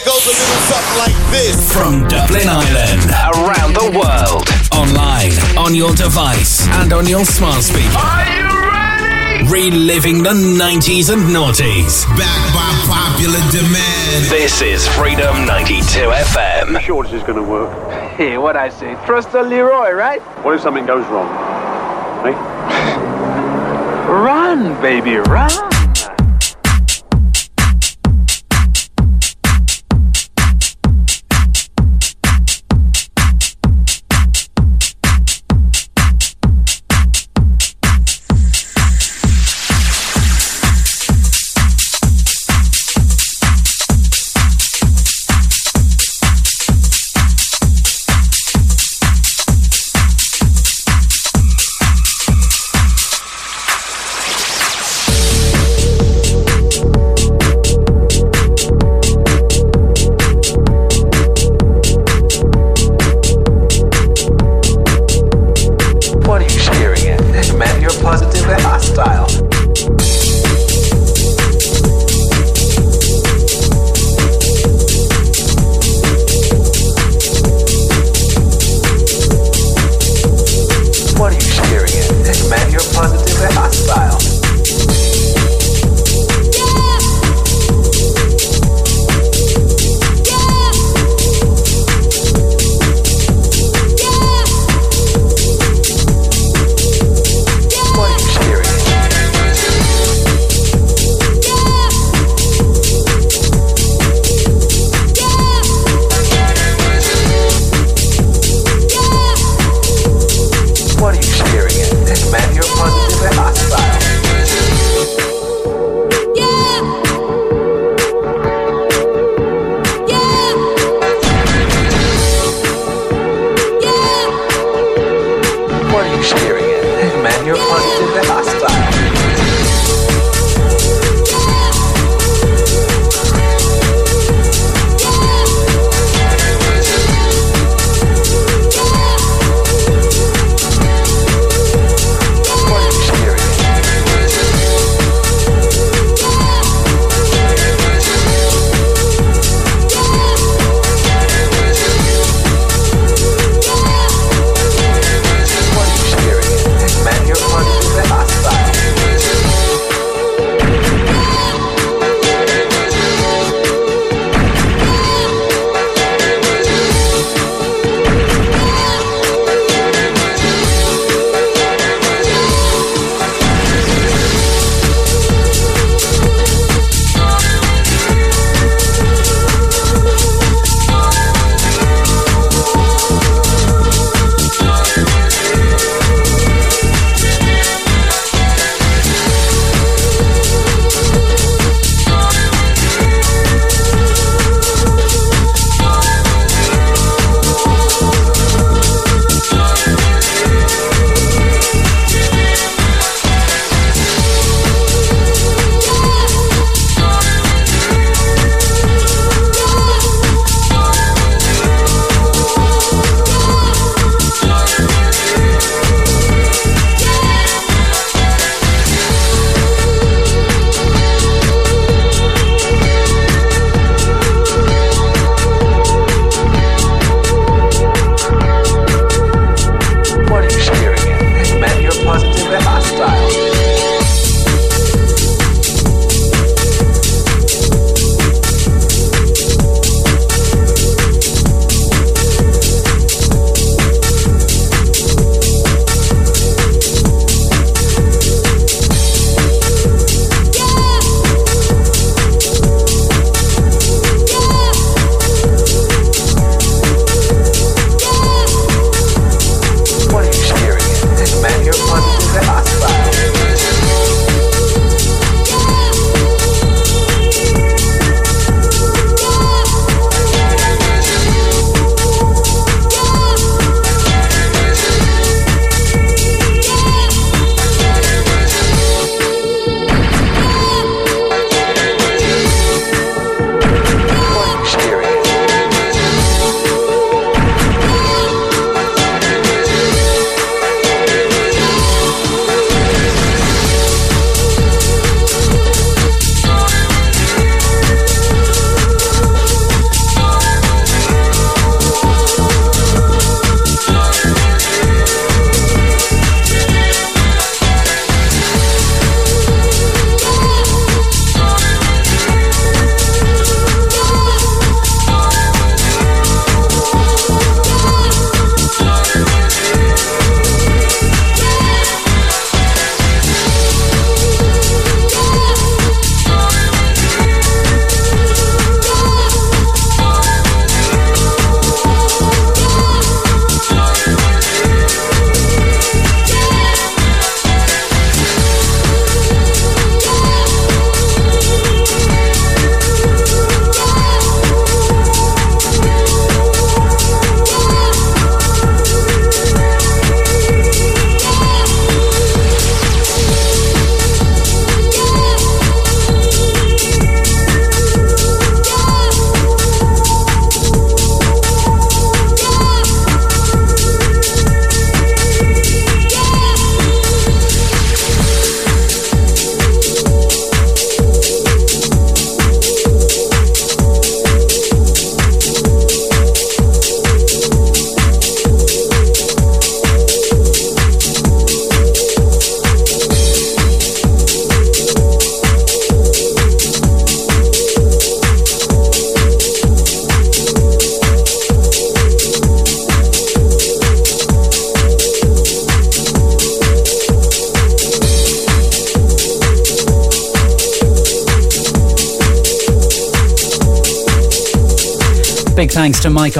it goes a little something like this. From Dublin Ireland, around the world, online, on your device, and on your smart speaker. Are you ready? Reliving the 90s and noughties. Backed by popular demand. This is Freedom 92 FM. sure this is going to work? Hey, what I say? Trust the Leroy, right? What if something goes wrong? Hey? Run, baby, run.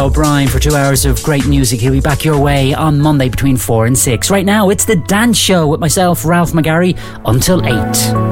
O'Brien for two hours of great music. He'll be back your way on Monday between 4 and 6. Right now, it's The Dance Show with myself, Ralph McGarry, until 8.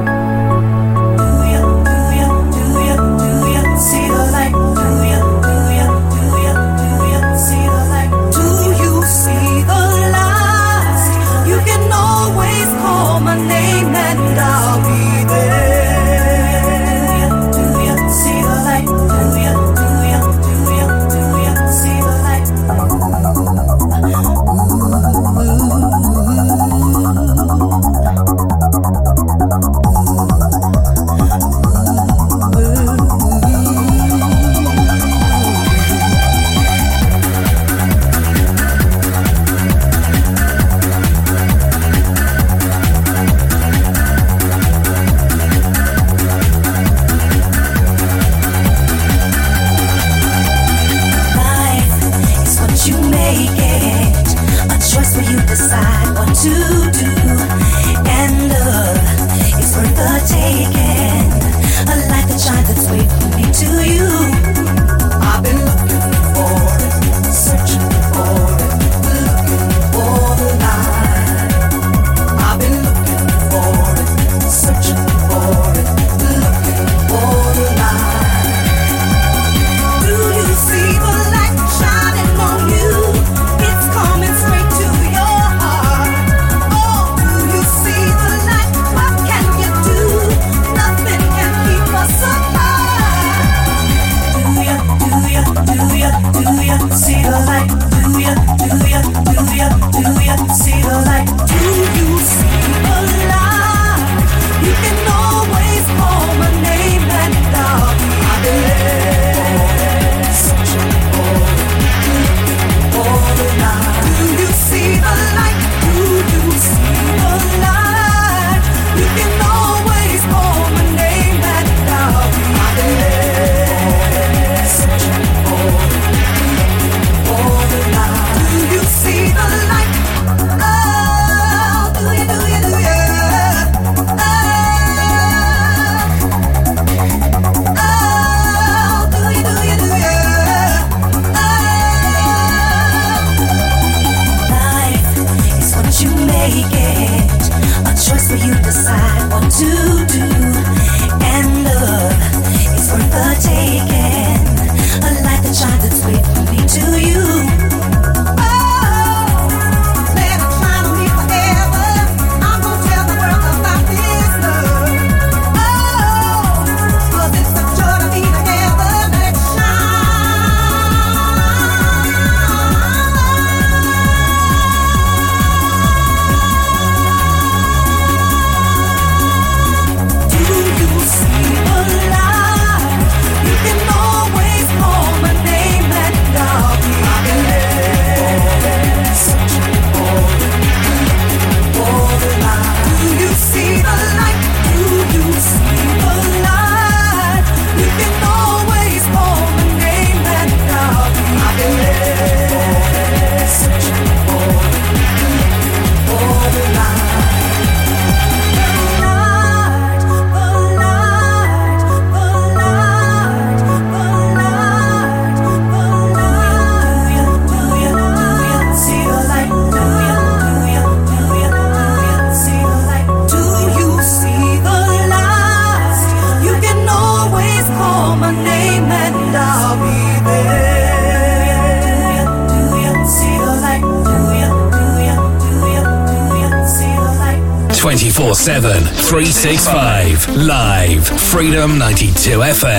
Freedom 92 FM.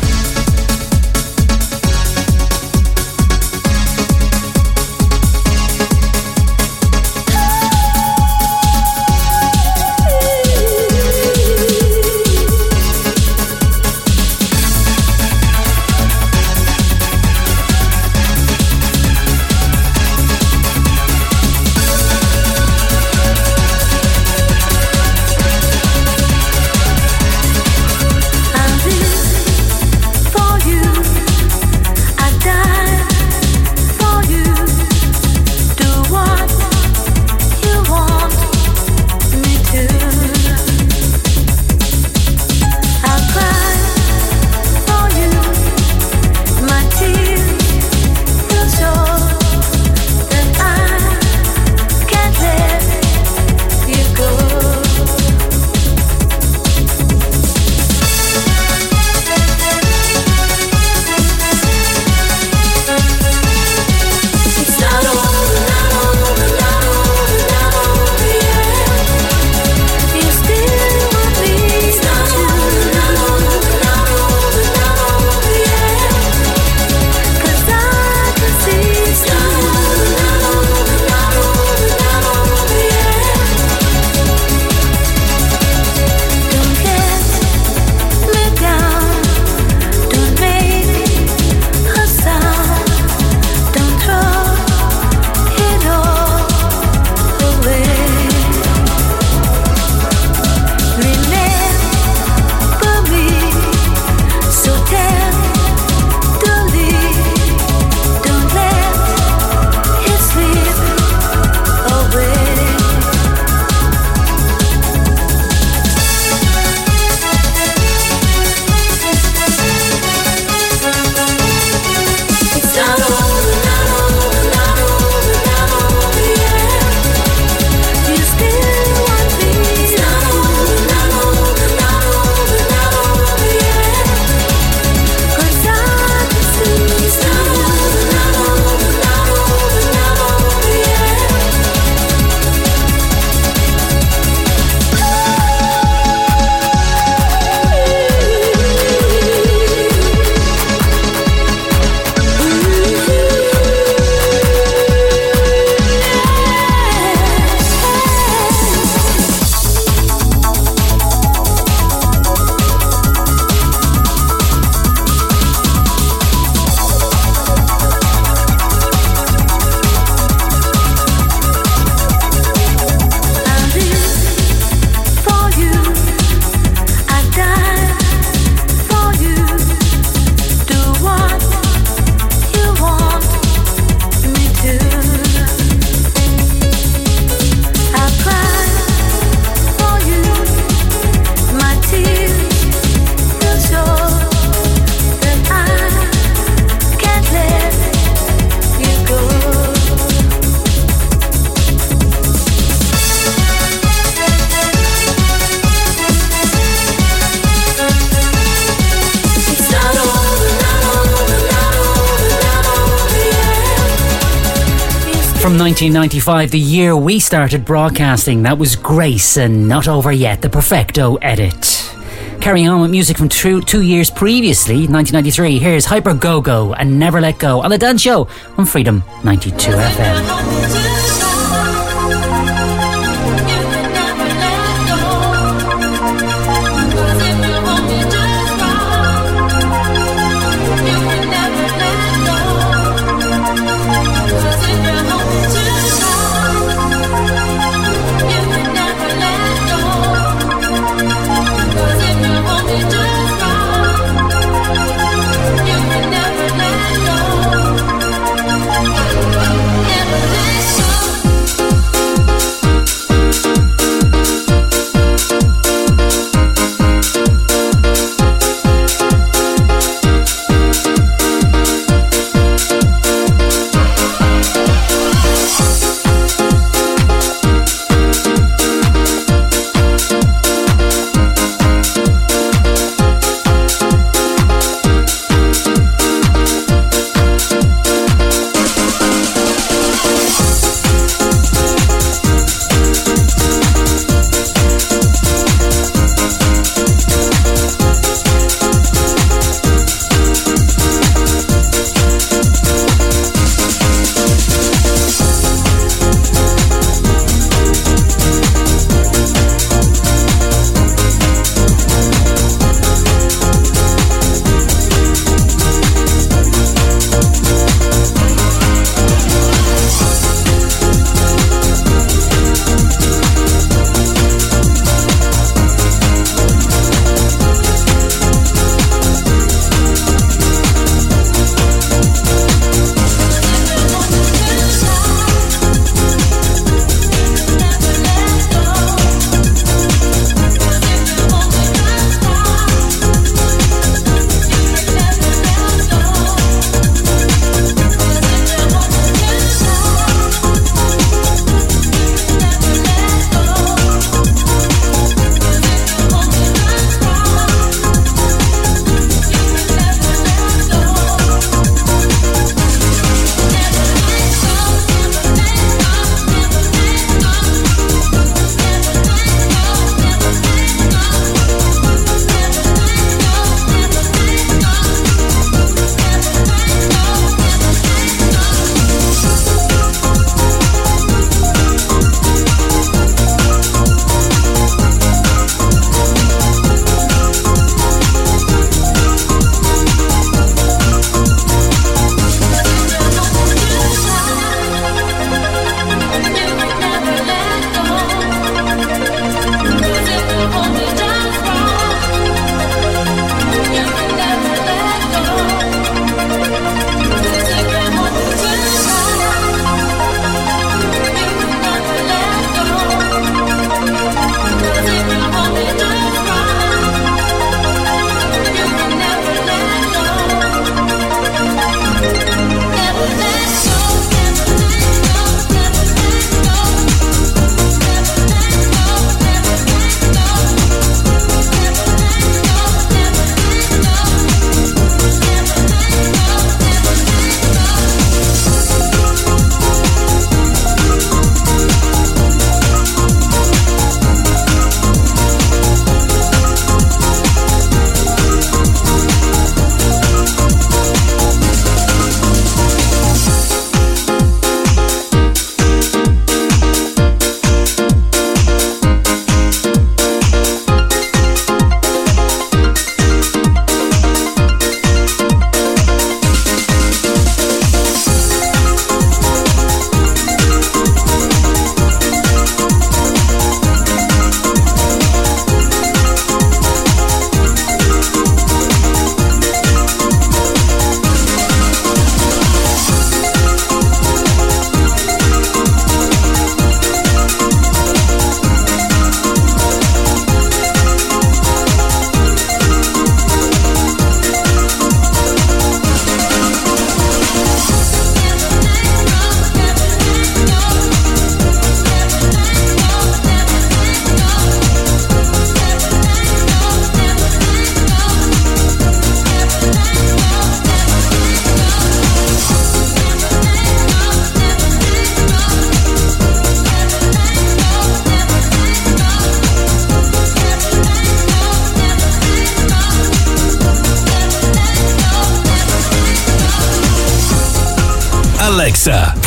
1995, the year we started broadcasting, that was Grace and Not Over Yet, the Perfecto edit. Carrying on with music from two, two years previously, 1993, here's Hyper Go Go and Never Let Go on The Dance Show on Freedom 92 FM.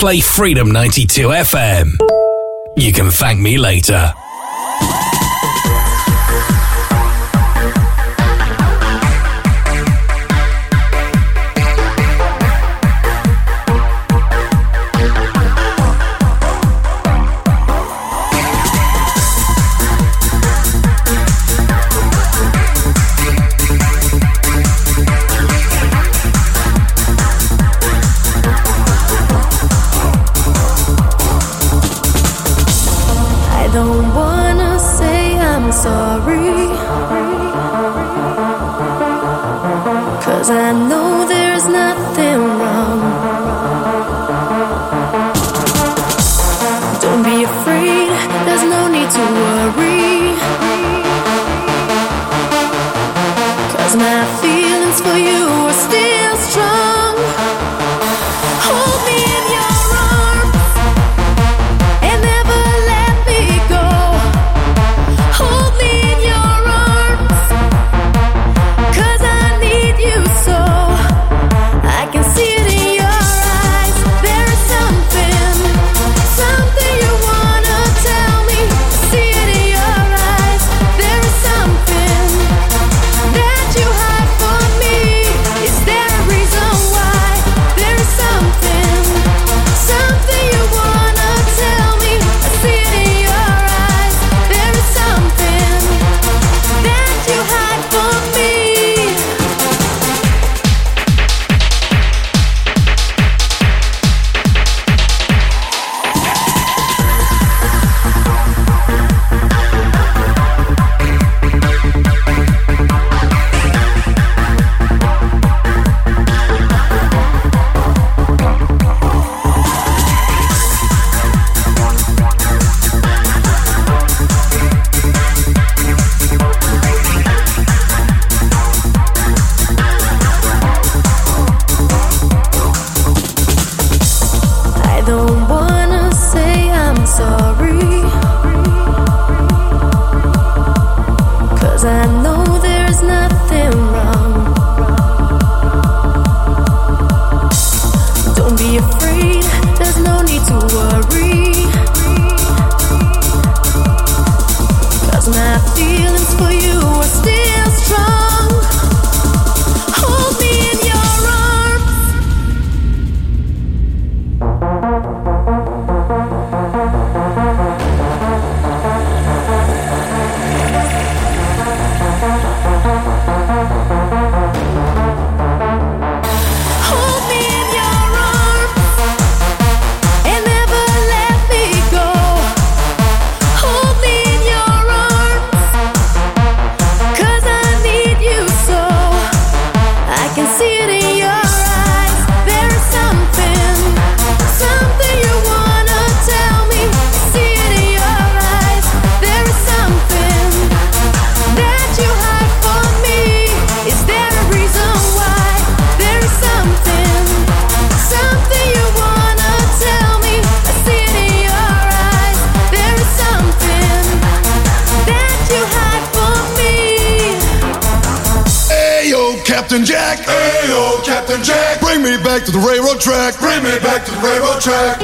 Play Freedom 92 FM. You can thank me later. track.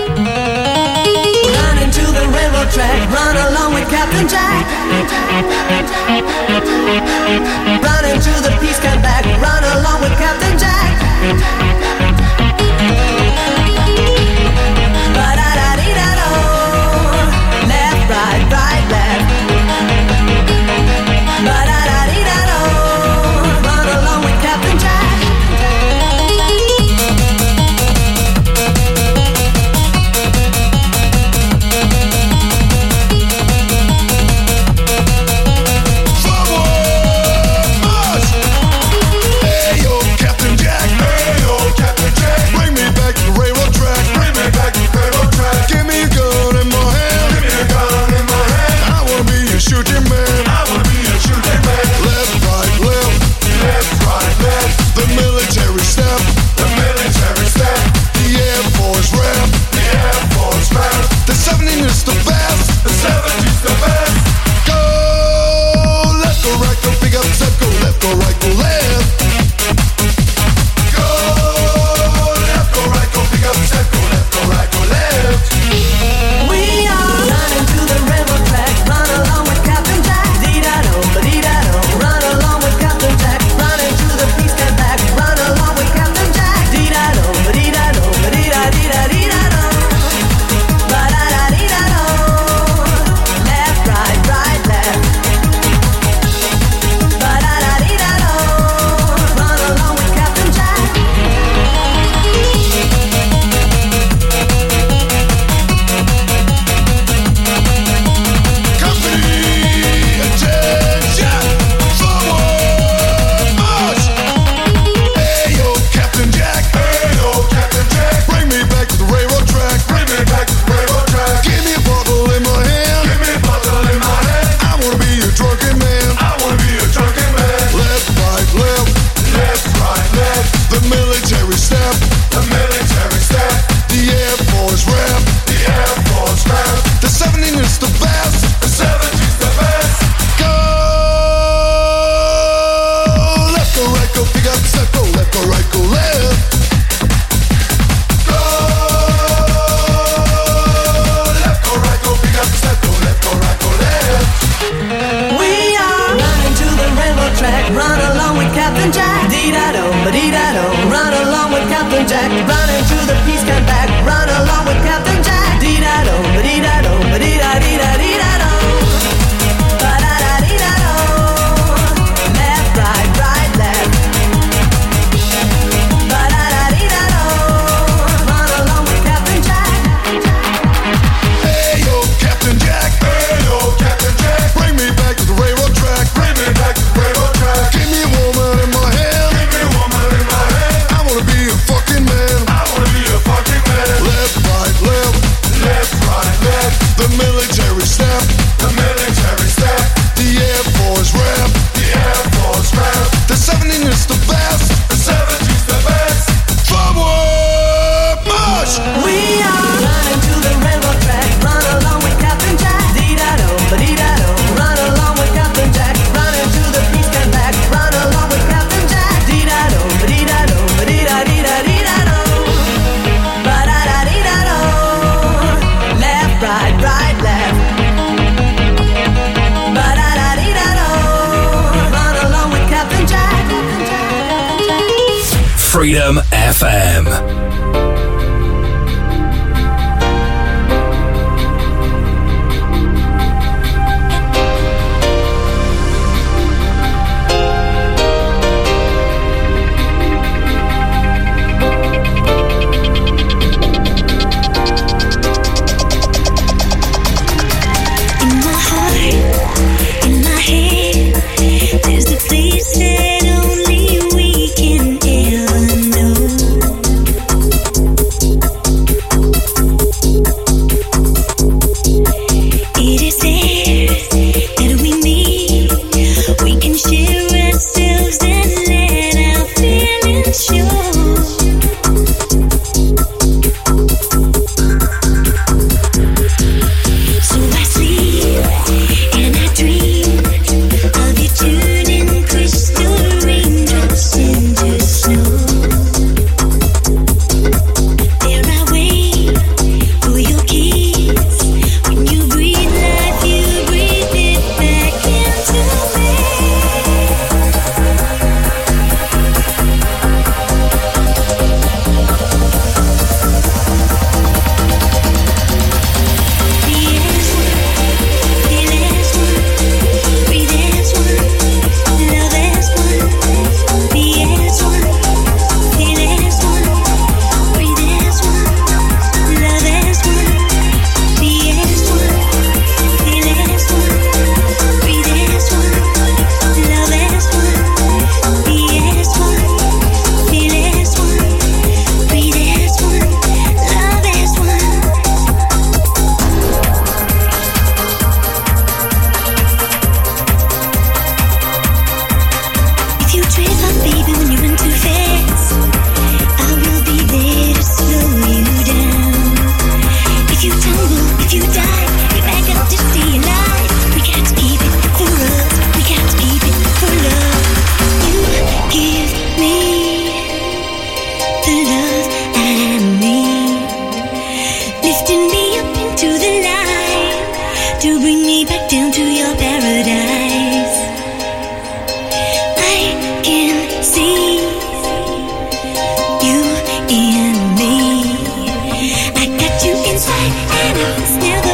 inside and I'm still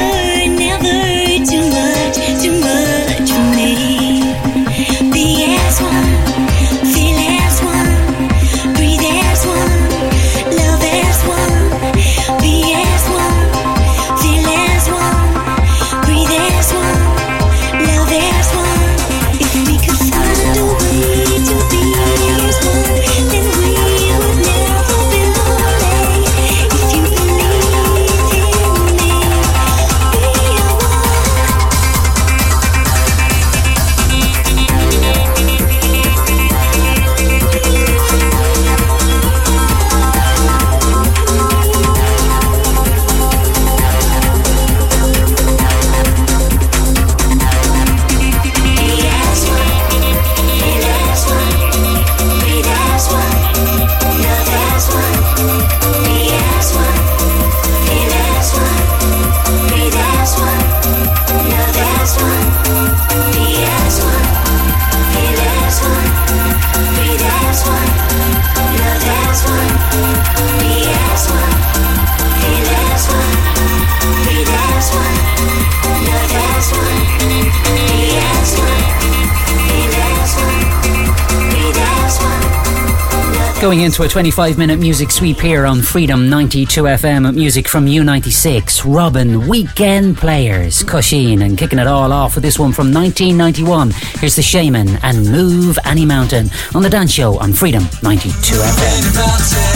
Into a 25 minute music sweep here on Freedom 92 FM music from U96, Robin, Weekend Players, Kosheen, and kicking it all off with this one from 1991. Here's The Shamen and Move Any Mountain on The Dance Show on Freedom 92 FM.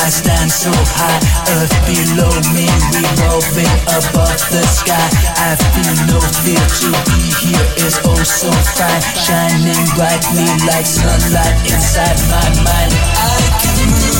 I stand so high, earth below me, revolving above the sky. I feel no fear to be here; it's oh so fine, shining brightly like sunlight inside my mind. I can move.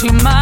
to my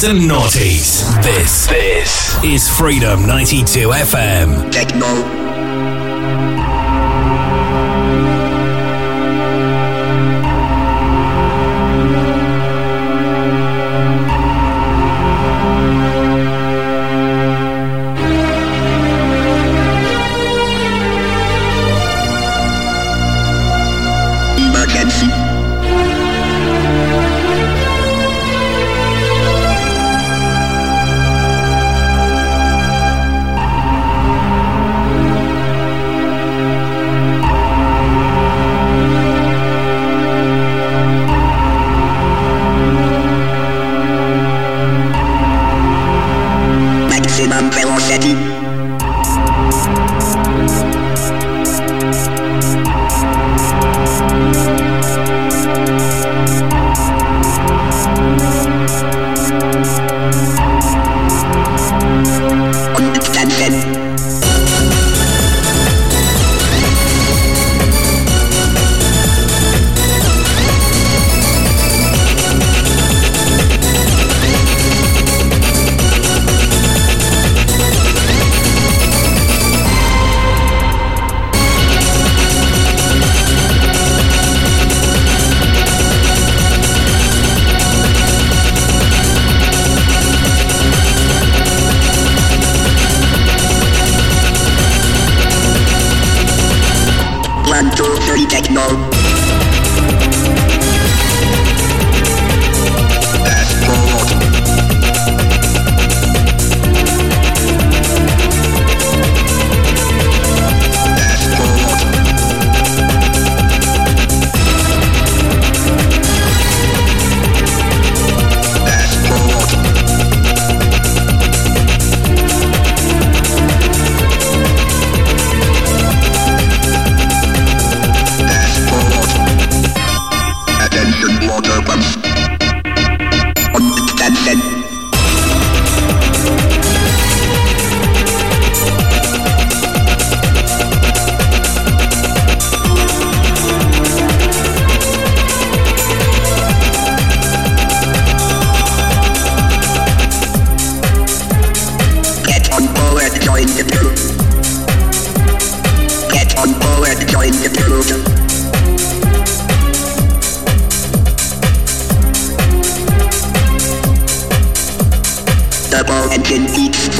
Oldies and Noughties. This, this is Freedom 92 FM. Techno.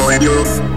for you.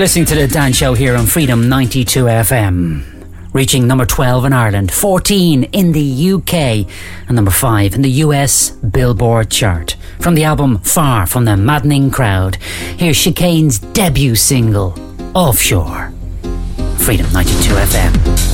You're listening to the Dance Show here on Freedom 92 FM. Reaching number 12 in Ireland, 14 in the UK, and number 5 in the US Billboard chart. From the album Far From the Maddening Crowd, here's Chicane's debut single, Offshore. Freedom 92 FM.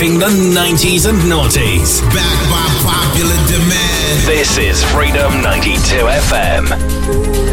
reviving the 90s and noughties. Back by popular demand. This is Freedom 92 FM.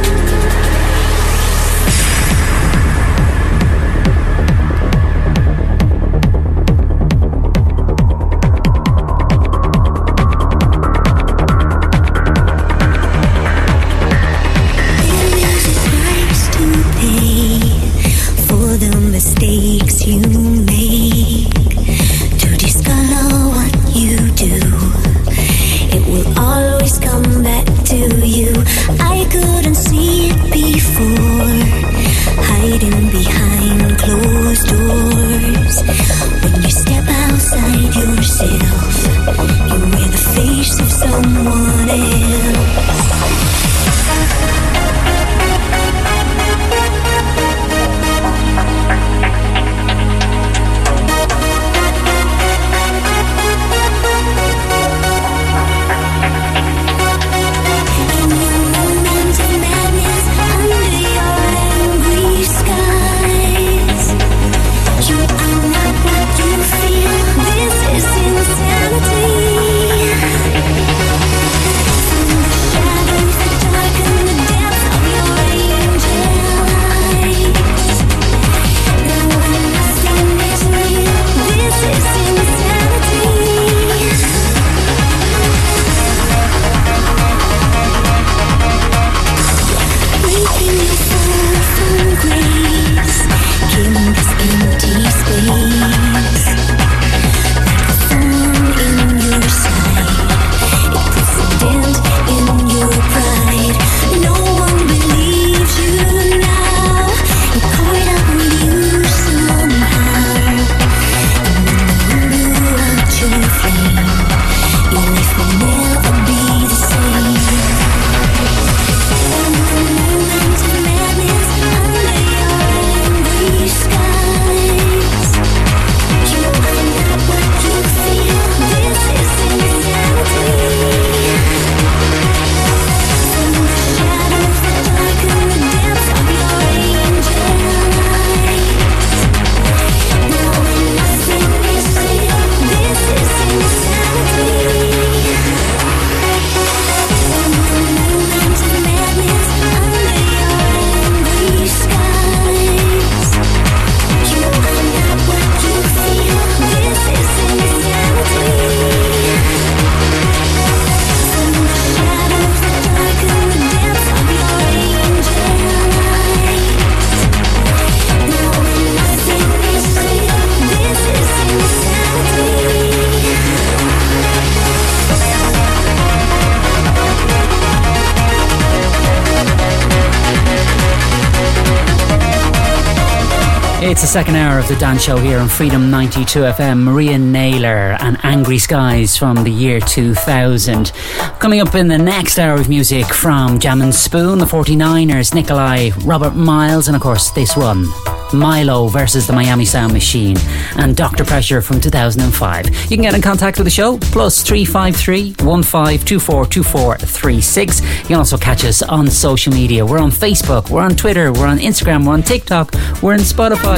It's the second hour of the dance show here on Freedom 92 FM. Maria Nayler and Angry Skies from the year 2000. Coming up in the next hour of music from Jam and Spoon, the 49ers, Nikolai, Robert Miles, and of course this one. Mylo versus the Miami Sound Machine and Dr. Pressure from 2005. You can get in contact with the show, plus 353 15242436. You can also catch us on social media. We're on Facebook, we're on Twitter, we're on Instagram, we're on TikTok, we're on Spotify.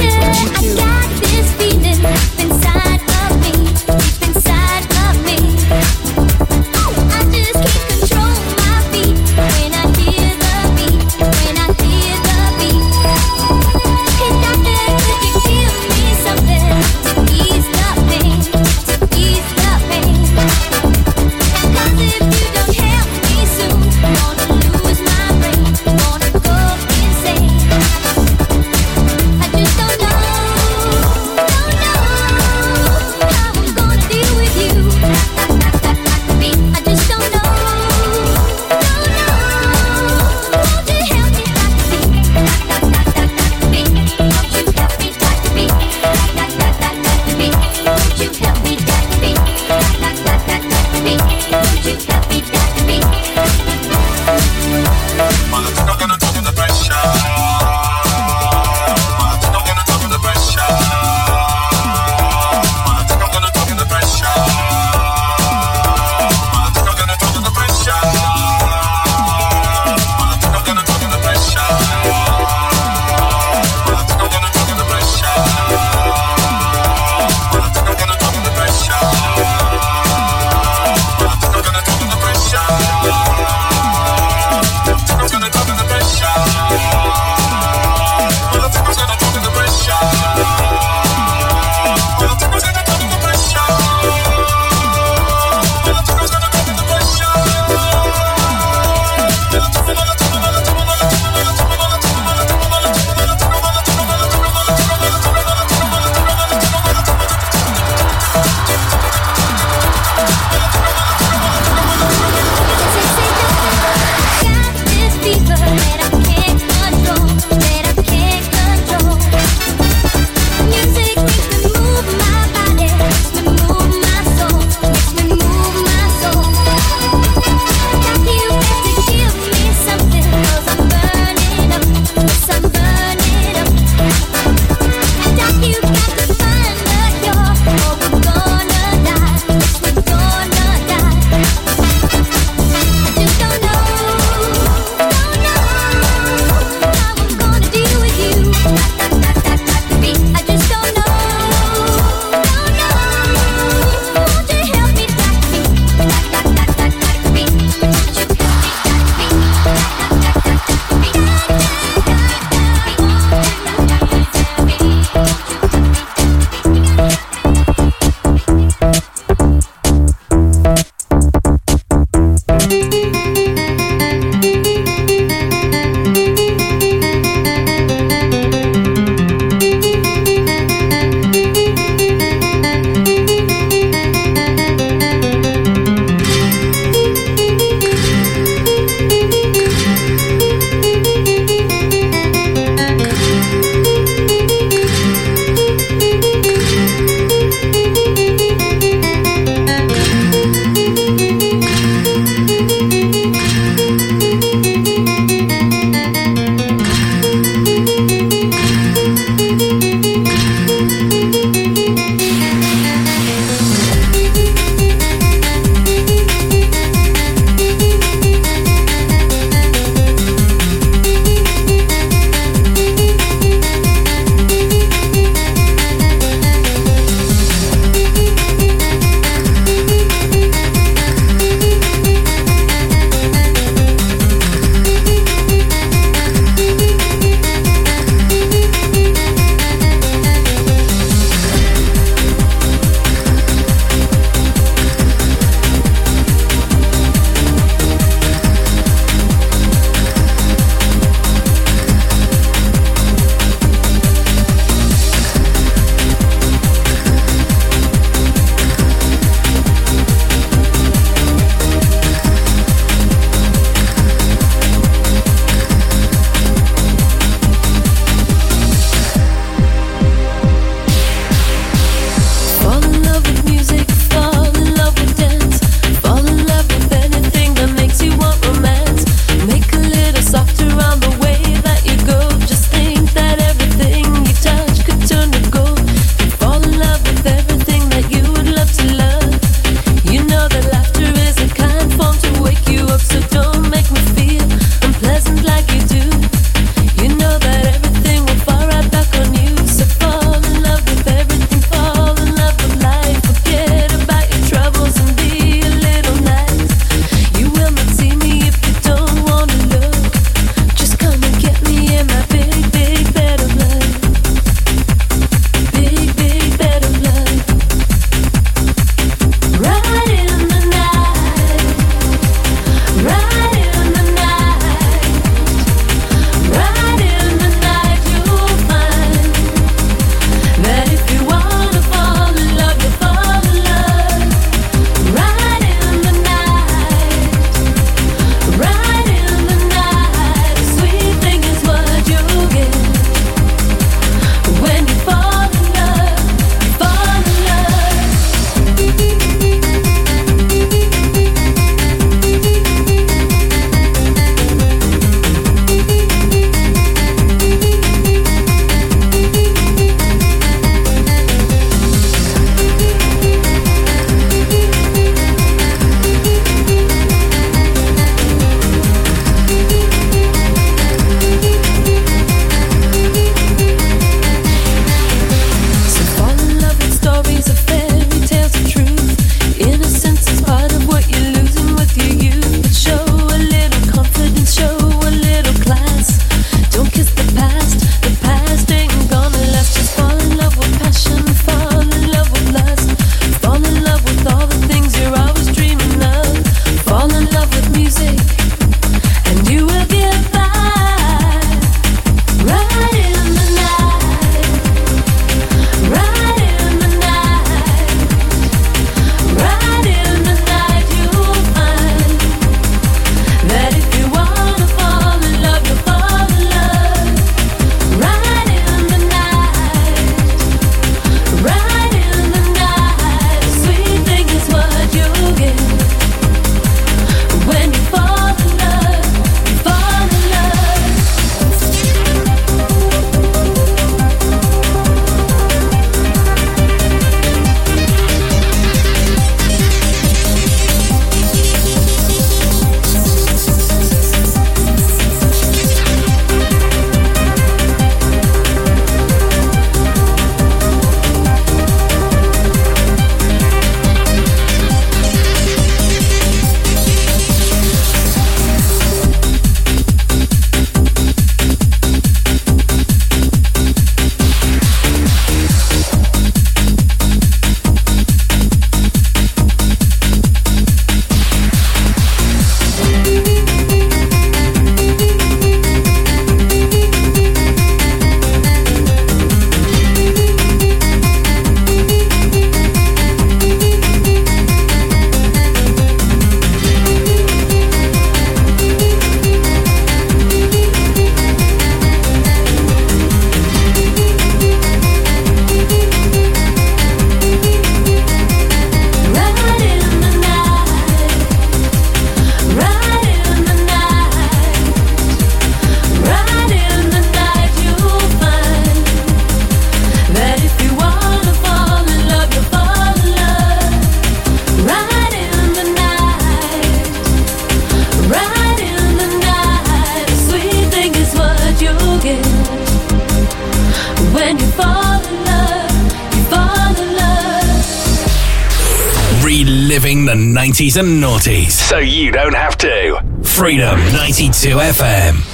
90s and noughties. So you don't have to. Freedom 92 FM.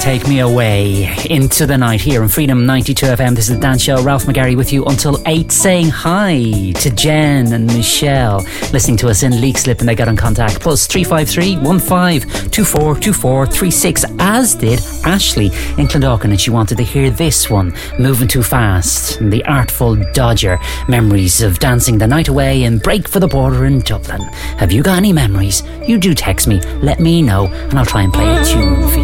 Take me away into the night here on Freedom 92 FM. This is the dance show. Ralph McGarry with you until 8, saying hi to Jen and Michelle, listening to us in Leixlip, and they got in contact. Plus 353 15242436, as did Ashley in Clondalkin, and she wanted to hear this one, Moving Too Fast, and the Artful Dodger. Memories of dancing the night away and break for the border in Dublin. Have you got any memories? You do text me, let me know, and I'll try and play a tune for you.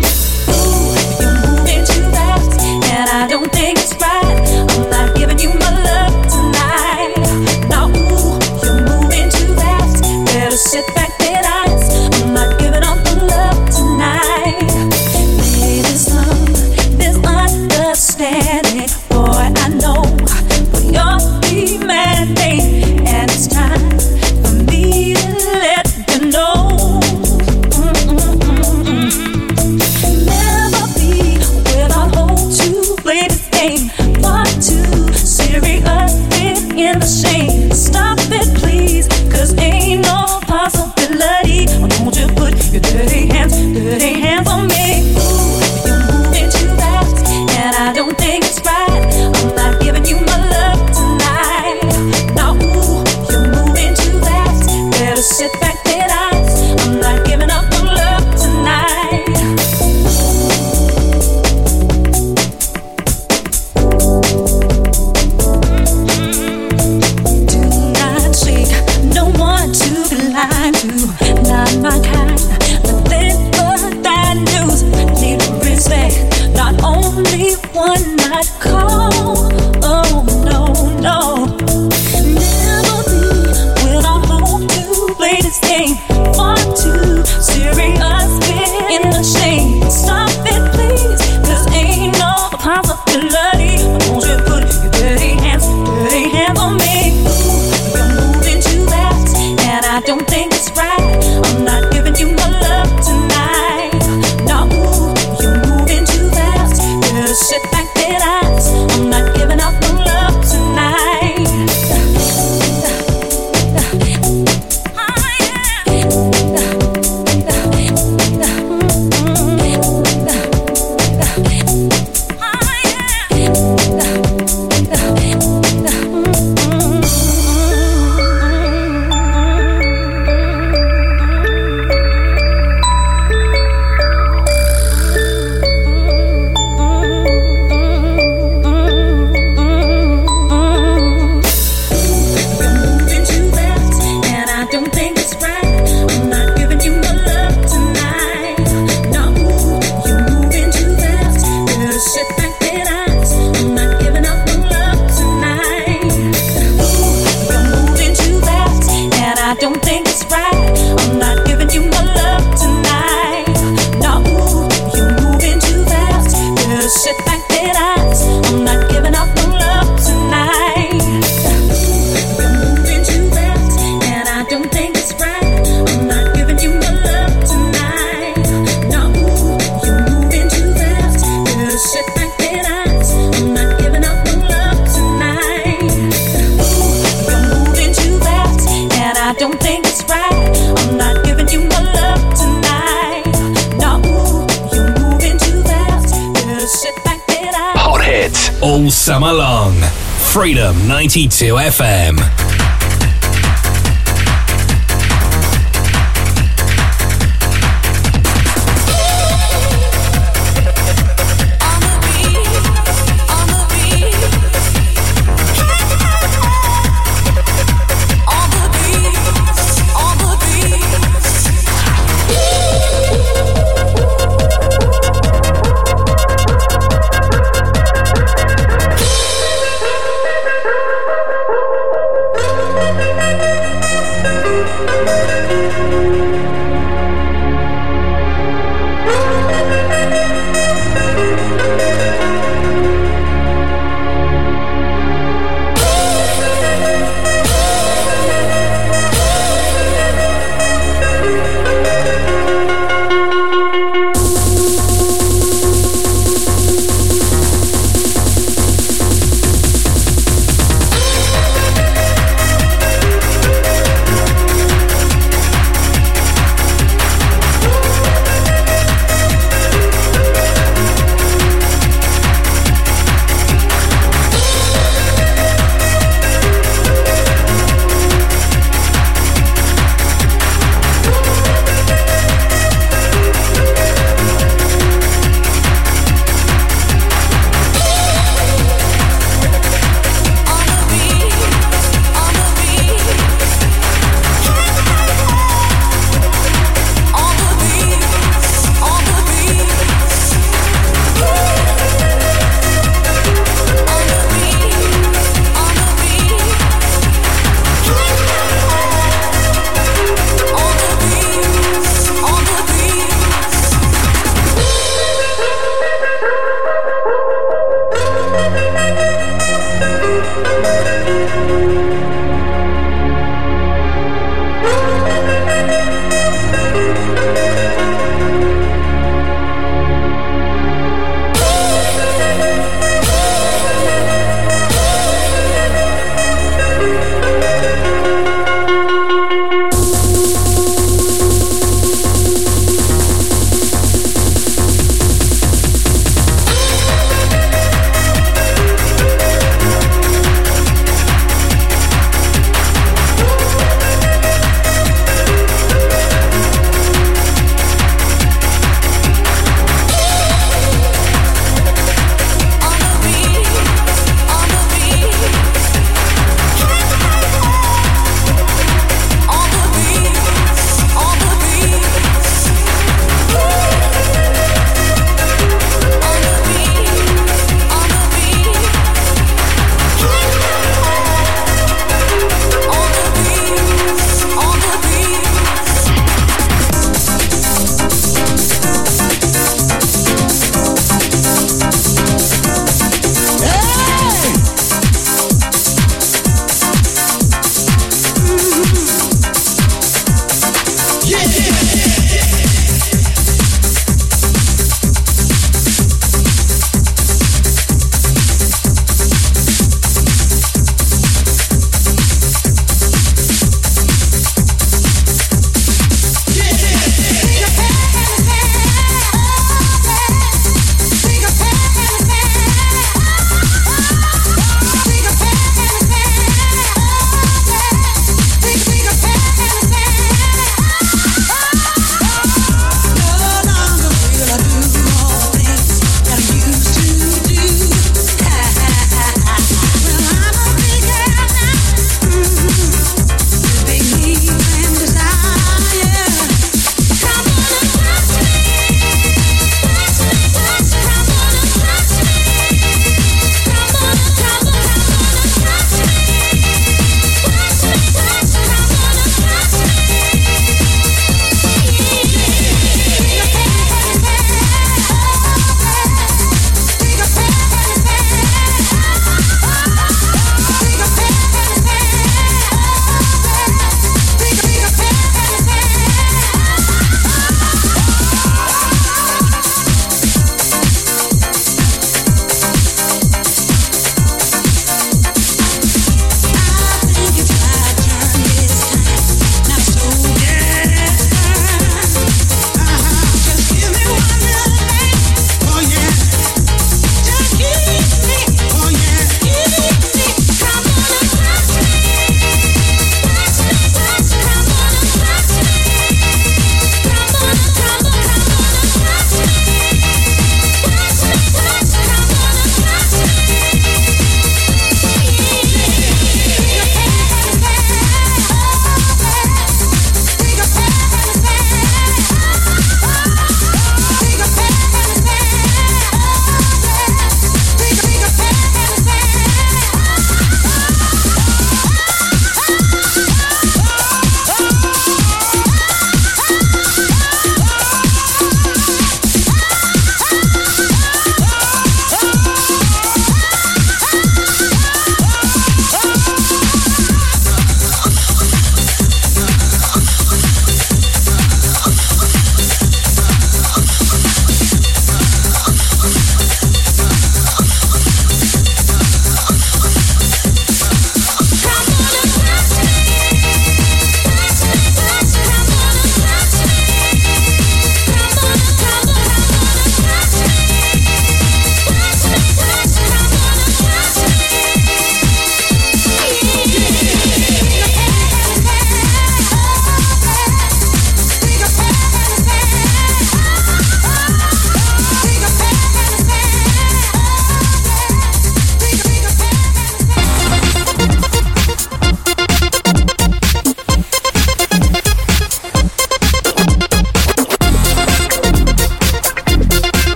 92 FM.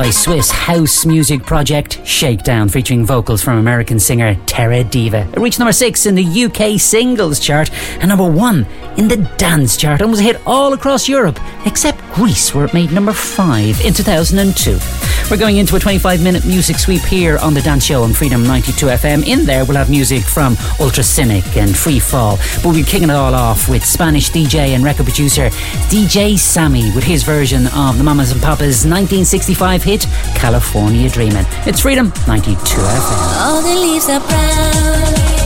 By Swiss house music project Shakedown, featuring vocals from American singer Terra Deva. It reached number six in the UK singles chart and number one in the dance chart and was a hit all across Europe, except Greece, where it made number five in 2002. We're going into a 25 minute music sweep here on the Dance Show on Freedom 92 FM. In there, we'll have music from Ultracynic and Free Fall, but we'll be kicking it all off with Spanish DJ and record producer DJ Sammy with his version of the Mamas and Papas 1965 hit California Dreamin'. It's Freedom 92 FM. All the leaves are brown.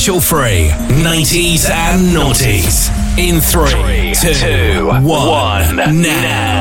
Commercial free 90s and noughties in three, three two, one, now.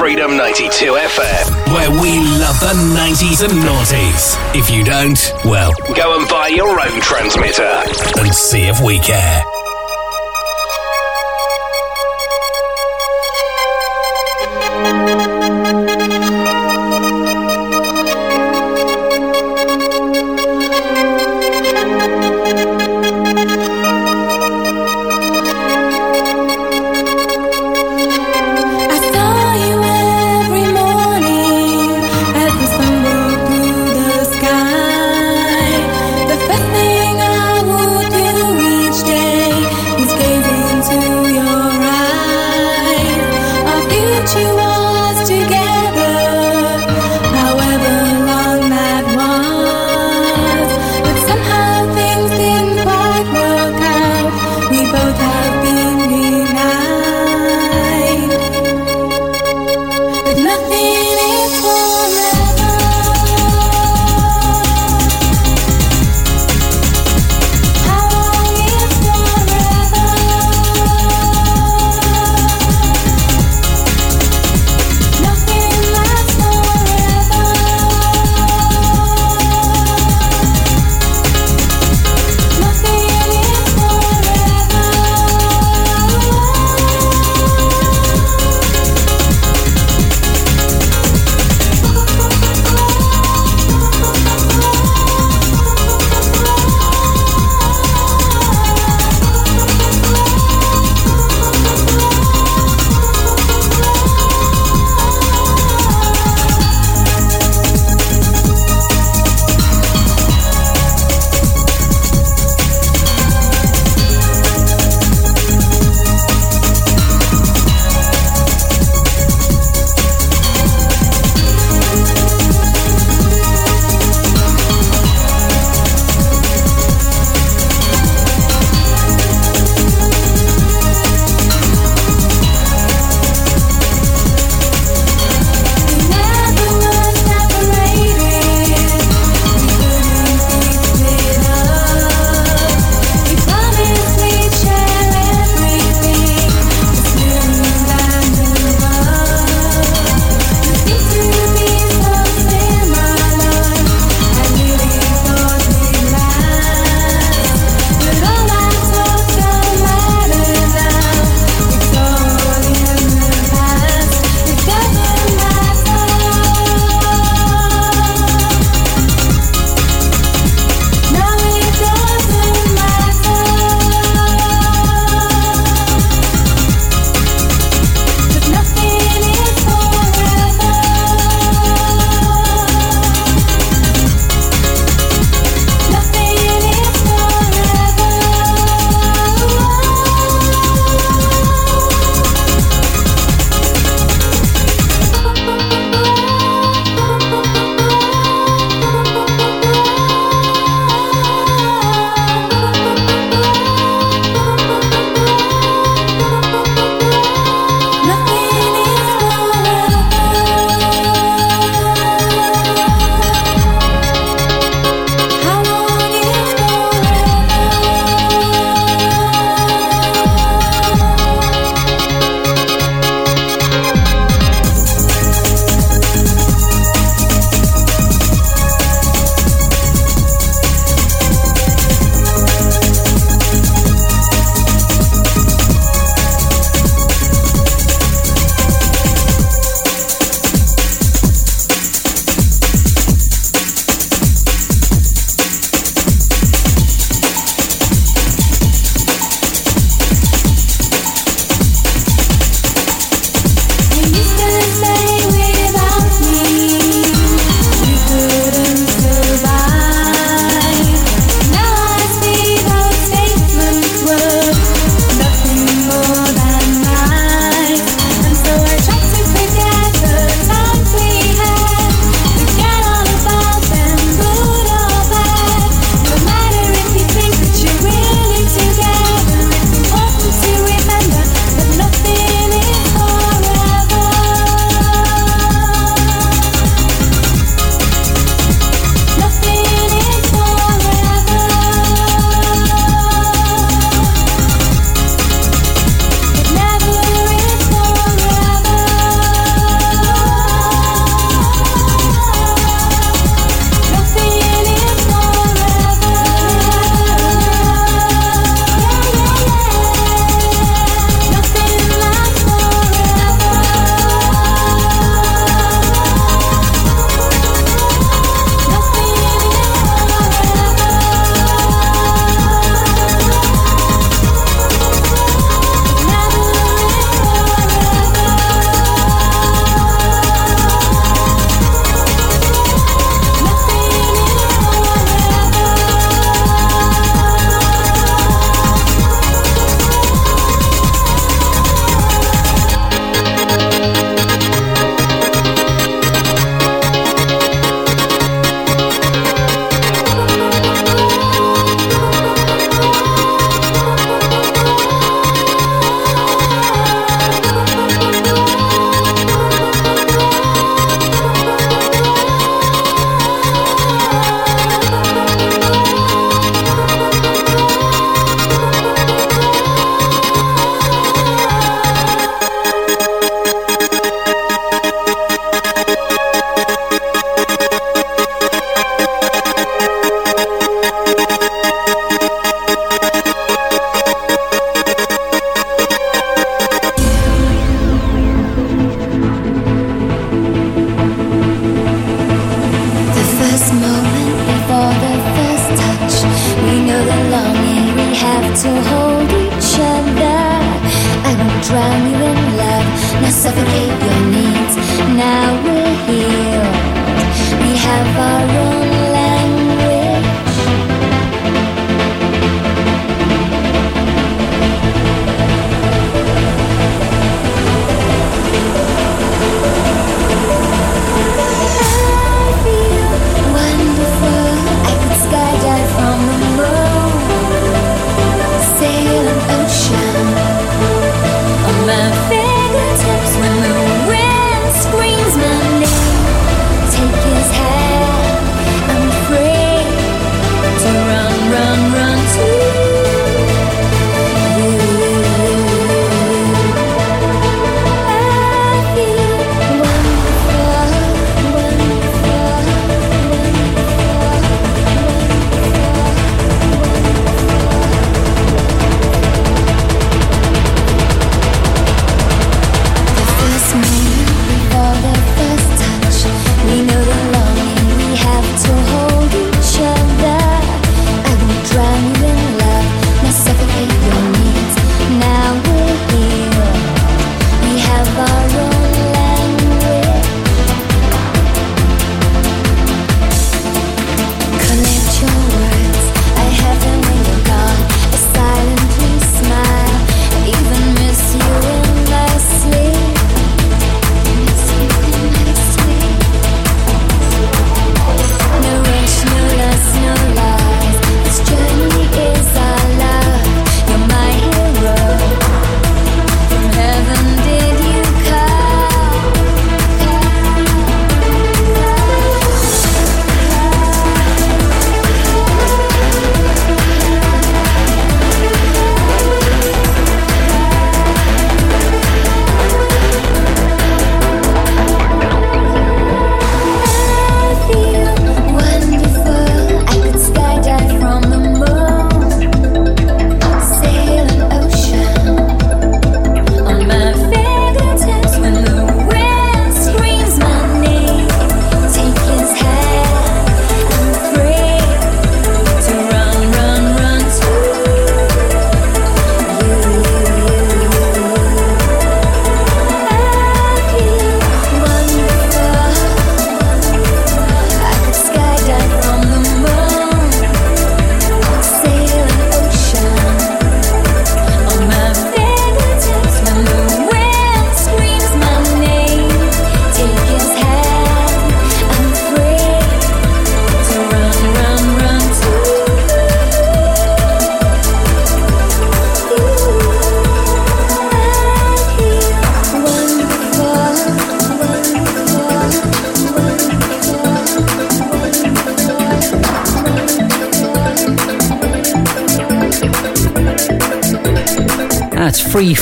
Freedom 92 FM, where we love the 90s and noughties. If you don't, well, go and buy your own transmitter and see if we care.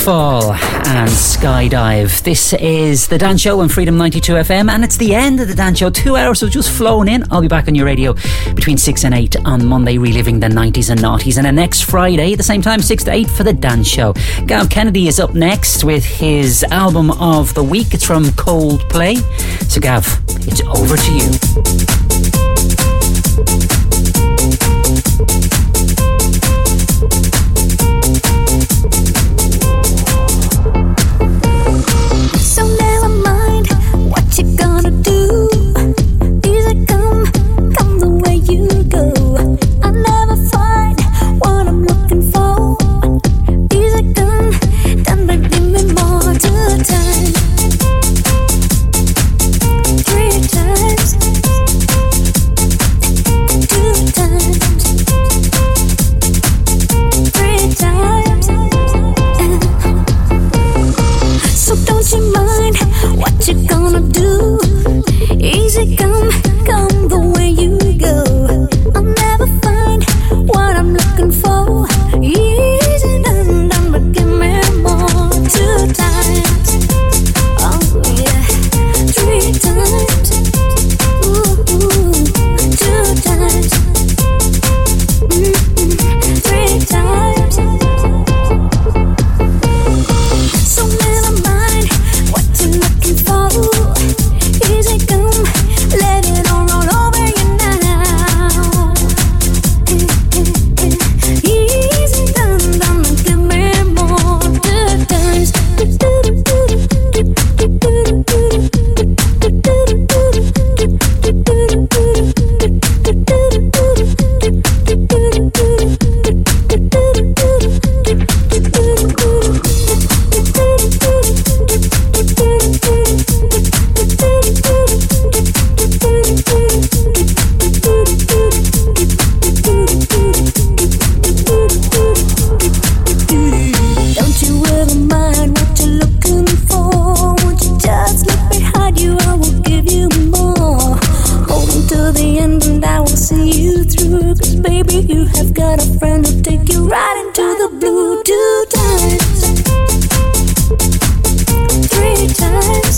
Waterfall and Skydive. This is The Dance Show on Freedom 92 FM, and it's the end of The Dance Show. Two hours have just flown in. I'll be back on your radio between 6 and 8 on Monday, reliving the 90s and noughties. And then next Friday, the same time, 6 to 8 for The Dan Show. Gav Kennedy is up next with his album of the week. It's from Coldplay. So, Gav, it's over to you. the end and I will see you through. Cause baby, you have got a friend who'll take you right into the blue two times, three times.